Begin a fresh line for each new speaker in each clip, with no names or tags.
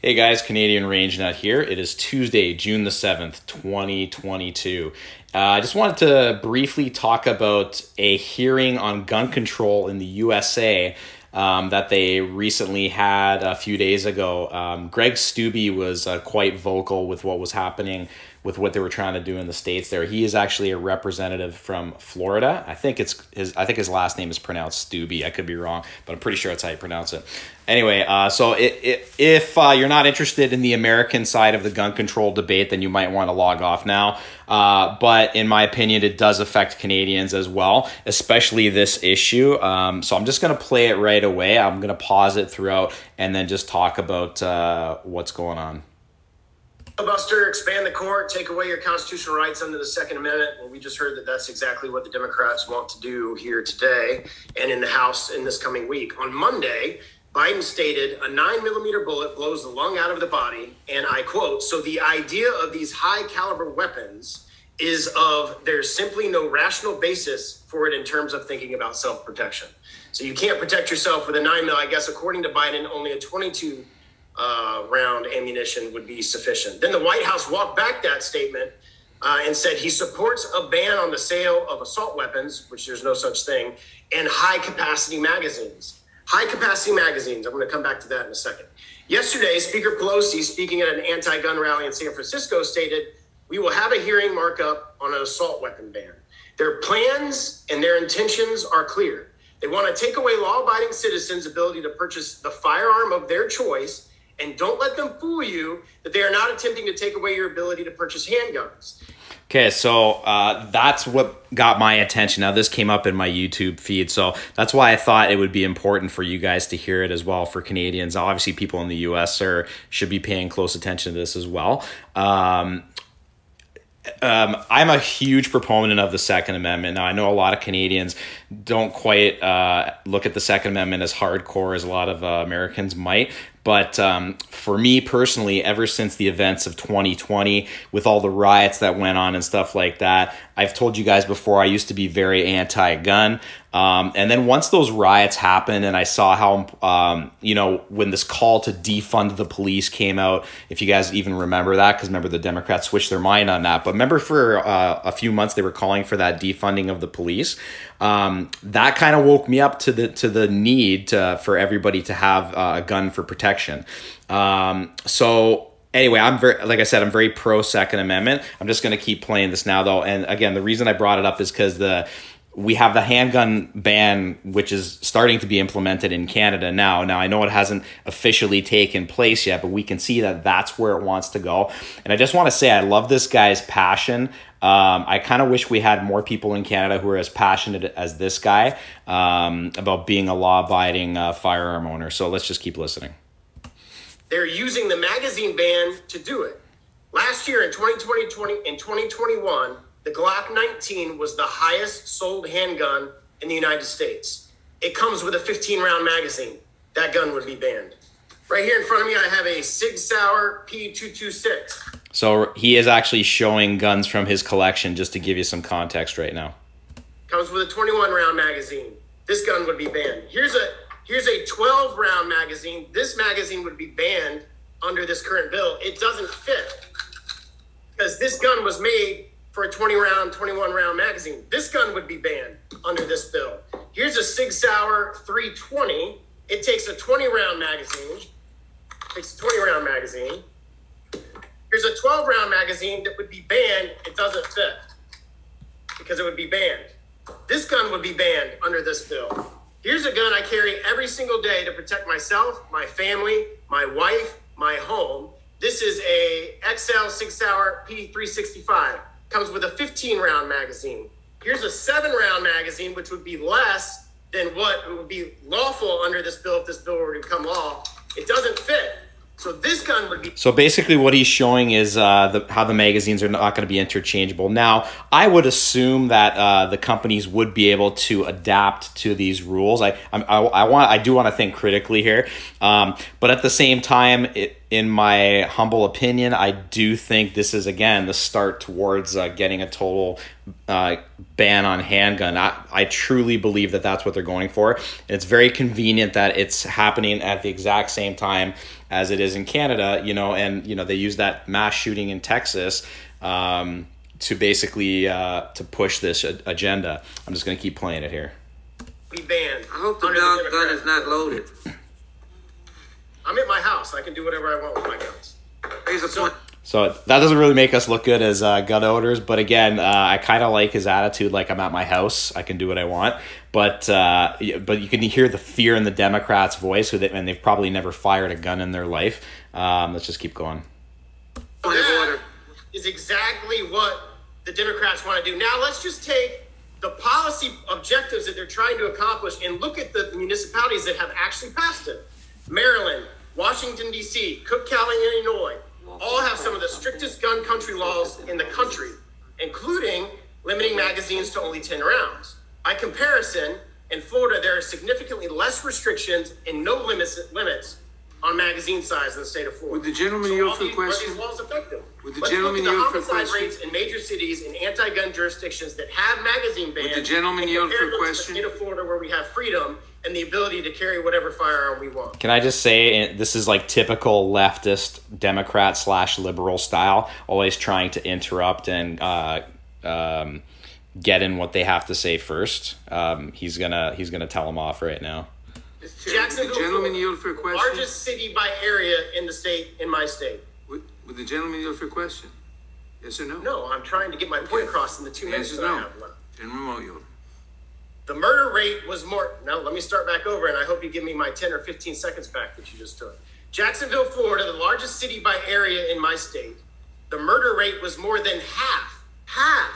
Hey guys, Canadian Range Nut here. It is Tuesday, June the 7th, 2022. Uh, I just wanted to briefly talk about a hearing on gun control in the USA um, that they recently had a few days ago. Um, Greg Steube was uh, quite vocal with what was happening with what they were trying to do in the states. There, he is actually a representative from Florida. I think it's his. I think his last name is pronounced Steube. I could be wrong, but I'm pretty sure that's how you pronounce it. Anyway, uh, so it, it, if uh, you're not interested in the American side of the gun control debate, then you might want to log off now. Uh, but in my opinion, it does affect Canadians as well, especially this issue. Um, so I'm just going to play it right away. I'm going to pause it throughout and then just talk about uh, what's going on.
Buster, expand the court, take away your constitutional rights under the Second Amendment. Well, we just heard that that's exactly what the Democrats want to do here today and in the House in this coming week. On Monday, Biden stated a nine millimeter bullet blows the lung out of the body. And I quote, so the idea of these high caliber weapons is of there's simply no rational basis for it in terms of thinking about self protection. So you can't protect yourself with a nine mil. I guess according to Biden, only a 22 uh, round ammunition would be sufficient. Then the White House walked back that statement uh, and said he supports a ban on the sale of assault weapons, which there's no such thing, and high capacity magazines. High capacity magazines. I'm going to come back to that in a second. Yesterday, Speaker Pelosi, speaking at an anti gun rally in San Francisco, stated, We will have a hearing markup on an assault weapon ban. Their plans and their intentions are clear. They want to take away law abiding citizens' ability to purchase the firearm of their choice and don't let them fool you that they are not attempting to take away your ability to purchase handguns.
Okay, so uh, that's what got my attention. Now, this came up in my YouTube feed, so that's why I thought it would be important for you guys to hear it as well for Canadians. Obviously, people in the U.S. are should be paying close attention to this as well. Um, um, I'm a huge proponent of the Second Amendment. Now, I know a lot of Canadians don't quite uh, look at the Second Amendment as hardcore as a lot of uh, Americans might, but um, for me personally, ever since the events of 2020, with all the riots that went on and stuff like that, I've told you guys before, I used to be very anti gun. Um, and then once those riots happened, and I saw how, um, you know, when this call to defund the police came out, if you guys even remember that, because remember the Democrats switched their mind on that. But remember for uh, a few months they were calling for that defunding of the police. Um, that kind of woke me up to the to the need to, for everybody to have uh, a gun for protection. Um, so anyway, I'm very, like I said, I'm very pro Second Amendment. I'm just going to keep playing this now, though. And again, the reason I brought it up is because the we have the handgun ban, which is starting to be implemented in Canada now. Now, I know it hasn't officially taken place yet, but we can see that that's where it wants to go. And I just want to say, I love this guy's passion. Um, I kind of wish we had more people in Canada who are as passionate as this guy um, about being a law abiding uh, firearm owner. So let's just keep listening.
They're using the magazine ban to do it. Last year in 2020, in 2021, the Glock 19 was the highest sold handgun in the United States. It comes with a 15 round magazine. That gun would be banned. Right here in front of me, I have a Sig Sauer P226.
So he is actually showing guns from his collection just to give you some context right now.
Comes with a 21 round magazine. This gun would be banned. Here's a here's a 12 round magazine. This magazine would be banned under this current bill. It doesn't fit because this gun was made for a 20 round, 21 round magazine. This gun would be banned under this bill. Here's a Sig Sauer 320. It takes a 20 round magazine. It Takes a 20 round magazine. Here's a 12 round magazine that would be banned. It doesn't fit because it would be banned. This gun would be banned under this bill. Here's a gun I carry every single day to protect myself, my family, my wife, my home. This is a XL Sig Sauer P365 comes with a 15 round magazine. Here's a seven round magazine, which would be less than what would be lawful under this bill if this bill were to become law. It doesn't fit. So this gun would be.
So basically, what he's showing is uh, the, how the magazines are not going to be interchangeable. Now, I would assume that uh, the companies would be able to adapt to these rules. I, I, I want, I do want to think critically here, um, but at the same time, it in my humble opinion, I do think this is again the start towards uh, getting a total uh, ban on handgun. I, I truly believe that that's what they're going for. And it's very convenient that it's happening at the exact same time as it is in Canada, you know, and you know they use that mass shooting in Texas um, to basically uh, to push this agenda. I'm just going to keep playing it here.
Be banned.
I hope the gun is not loaded.
I'm at my house. I can do whatever I want with my guns.
Here's a so, point.
So that doesn't really make us look good as uh, gun owners, but again, uh, I kind of like his attitude. Like I'm at my house, I can do what I want. But uh, but you can hear the fear in the Democrats' voice, who they, and they've probably never fired a gun in their life. Um, let's just keep going.
That is exactly what the Democrats want to do. Now let's just take the policy objectives that they're trying to accomplish and look at the municipalities that have actually passed it. Maryland, Washington, D.C., Cook County, Illinois, all have some of the strictest gun country laws in the country, including limiting magazines to only 10 rounds. By comparison, in Florida, there are significantly less restrictions and no limits, limits on magazine size in the state of Florida.
Would the gentleman so yield for a question?
Are these laws effective?
Would the Let's gentleman yield for a question?
rates in major cities and anti-gun jurisdictions that have magazine bans.
Would the gentleman yield for a question?
The state of Florida, where we have freedom and the ability to carry whatever firearm we want.
Can I just say this is like typical leftist Democrat slash liberal style, always trying to interrupt and uh, um, get in what they have to say first. Um, he's gonna he's gonna tell them off right now.
Jacksonville,
the gentleman yield for a question.
Largest city by area in the state, in my state.
Would, would the gentleman yield for a question? Yes or no?
No, I'm trying to get my point across in the two minutes that no. I have left.
Gentleman yield.
The murder rate was more. Now, let me start back over, and I hope you give me my 10 or 15 seconds back that you just took. Jacksonville, Florida, the largest city by area in my state, the murder rate was more than half, half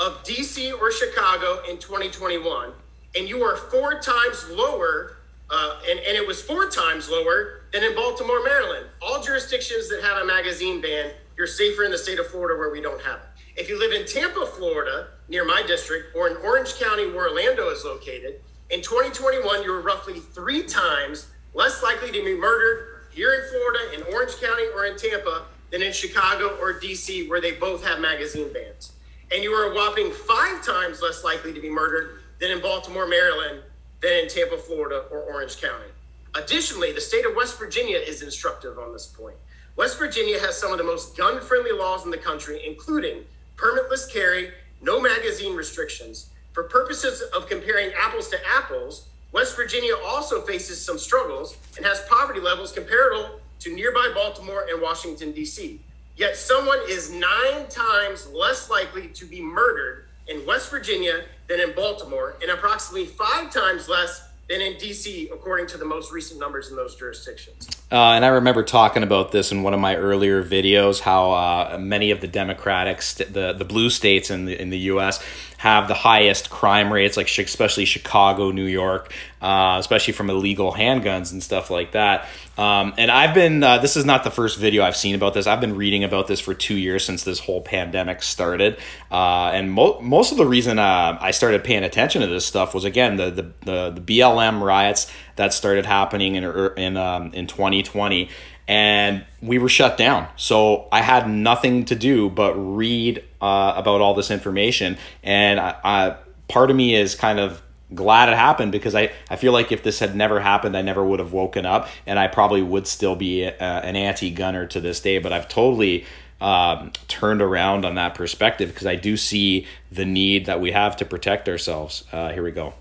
of DC or Chicago in 2021. And you are four times lower, uh, and, and it was four times lower than in Baltimore, Maryland. All jurisdictions that have a magazine ban, you're safer in the state of Florida where we don't have it. If you live in Tampa, Florida, near my district, or in Orange County, where Orlando is located, in 2021, you were roughly three times less likely to be murdered here in Florida, in Orange County, or in Tampa than in Chicago or DC, where they both have magazine bans. And you were a whopping five times less likely to be murdered than in Baltimore, Maryland, than in Tampa, Florida, or Orange County. Additionally, the state of West Virginia is instructive on this point. West Virginia has some of the most gun friendly laws in the country, including permitless carry, no magazine restrictions. For purposes of comparing apples to apples, West Virginia also faces some struggles and has poverty levels comparable to nearby Baltimore and Washington, D.C. Yet someone is nine times less likely to be murdered in West Virginia than in Baltimore, and approximately five times less than in DC, according to the most recent numbers in those jurisdictions.
Uh, and I remember talking about this in one of my earlier videos. How uh, many of the Democratic, st- the the blue states in the in the U.S. have the highest crime rates, like especially Chicago, New York, uh, especially from illegal handguns and stuff like that. Um, and I've been, uh, this is not the first video I've seen about this. I've been reading about this for two years since this whole pandemic started. Uh, and mo- most of the reason uh, I started paying attention to this stuff was, again, the, the, the, the BLM riots that started happening in, er, in, um, in 2020 and we were shut down. So I had nothing to do but read uh, about all this information. And I, I, part of me is kind of glad it happened because I, I feel like if this had never happened, I never would have woken up and I probably would still be a, an anti gunner to this day. But I've totally um, turned around on that perspective because I do see the need that we have to protect ourselves. Uh, here we go.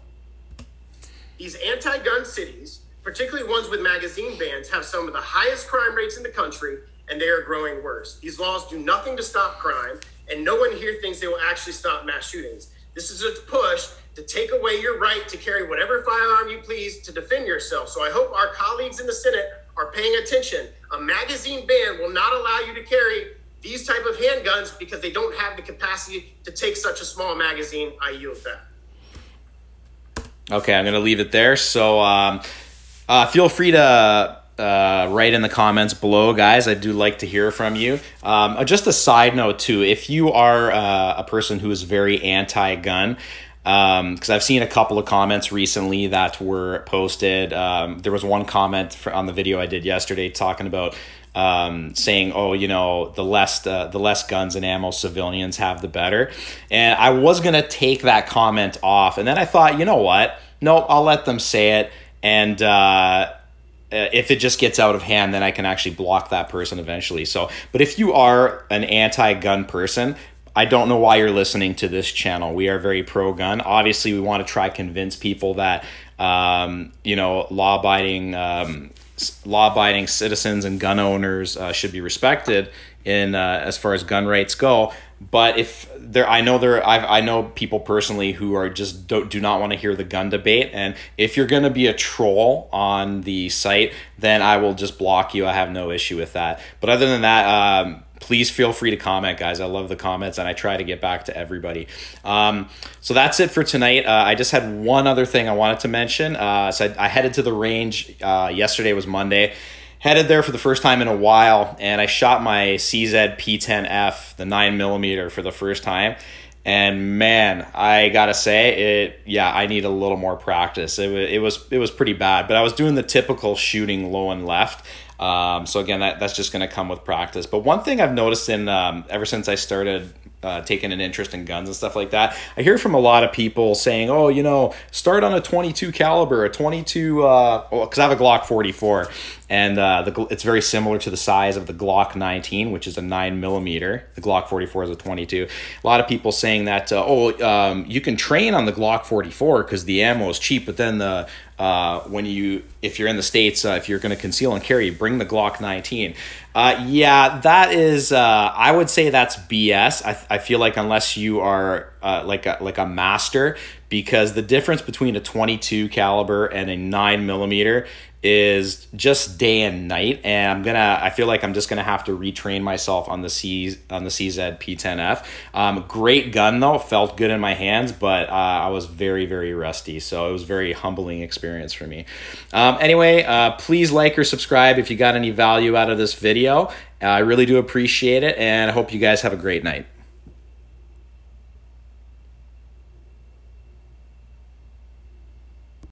These anti gun cities, particularly ones with magazine bans, have some of the highest crime rates in the country and they are growing worse. These laws do nothing to stop crime, and no one here thinks they will actually stop mass shootings. This is a push to take away your right to carry whatever firearm you please to defend yourself. So I hope our colleagues in the Senate are paying attention. A magazine ban will not allow you to carry these type of handguns because they don't have the capacity to take such a small magazine. I yield that.
Okay, I'm going to leave it there. So um, uh, feel free to uh, write in the comments below, guys. I do like to hear from you. Um, just a side note, too, if you are uh, a person who is very anti gun, because um, I've seen a couple of comments recently that were posted. Um, there was one comment for, on the video I did yesterday talking about um, saying, "Oh, you know, the less uh, the less guns and ammo civilians have, the better." And I was gonna take that comment off, and then I thought, you know what? Nope, I'll let them say it, and. Uh, if it just gets out of hand, then I can actually block that person eventually. So, but if you are an anti gun person, I don't know why you're listening to this channel. We are very pro gun. Obviously, we want to try convince people that um, you know law abiding um, law abiding citizens and gun owners uh, should be respected in uh, as far as gun rights go. But if there, I know there, I've, I know people personally who are just don't do not want to hear the gun debate. And if you're going to be a troll on the site, then I will just block you. I have no issue with that. But other than that, um, please feel free to comment, guys. I love the comments and I try to get back to everybody. Um, so that's it for tonight. Uh, I just had one other thing I wanted to mention. Uh, so I, I, headed to the range. Uh, yesterday was Monday. Headed there for the first time in a while, and I shot my CZ P10F, the 9 millimeter, for the first time. And man, I gotta say it. Yeah, I need a little more practice. It, it was it was pretty bad, but I was doing the typical shooting low and left, um, so again, that, that's just going to come with practice. But one thing I've noticed in um, ever since I started uh, taking an interest in guns and stuff like that, I hear from a lot of people saying, "Oh, you know, start on a 22 caliber, a 22." Because uh, I have a Glock 44, and uh, the, it's very similar to the size of the Glock 19, which is a nine millimeter. The Glock 44 is a 22. A lot of people saying that, uh, "Oh, um, you can train on the Glock 44 because the ammo is cheap," but then the uh, when you if you're in the states uh, if you're going to conceal and carry bring the glock 19 uh, yeah that is uh, i would say that's bs I, I feel like unless you are like a, like a master because the difference between a 22 caliber and a 9 millimeter is just day and night. And i'm gonna i feel like i'm just gonna have to retrain myself on the c on the cz p10f um, great gun though. Felt good in my hands but uh, i was very very rusty. So it was very humbling experience for me. Um, anyway uh, please like or subscribe if you got any value out of this video. Uh, i really do appreciate it and i hope you guys have a great night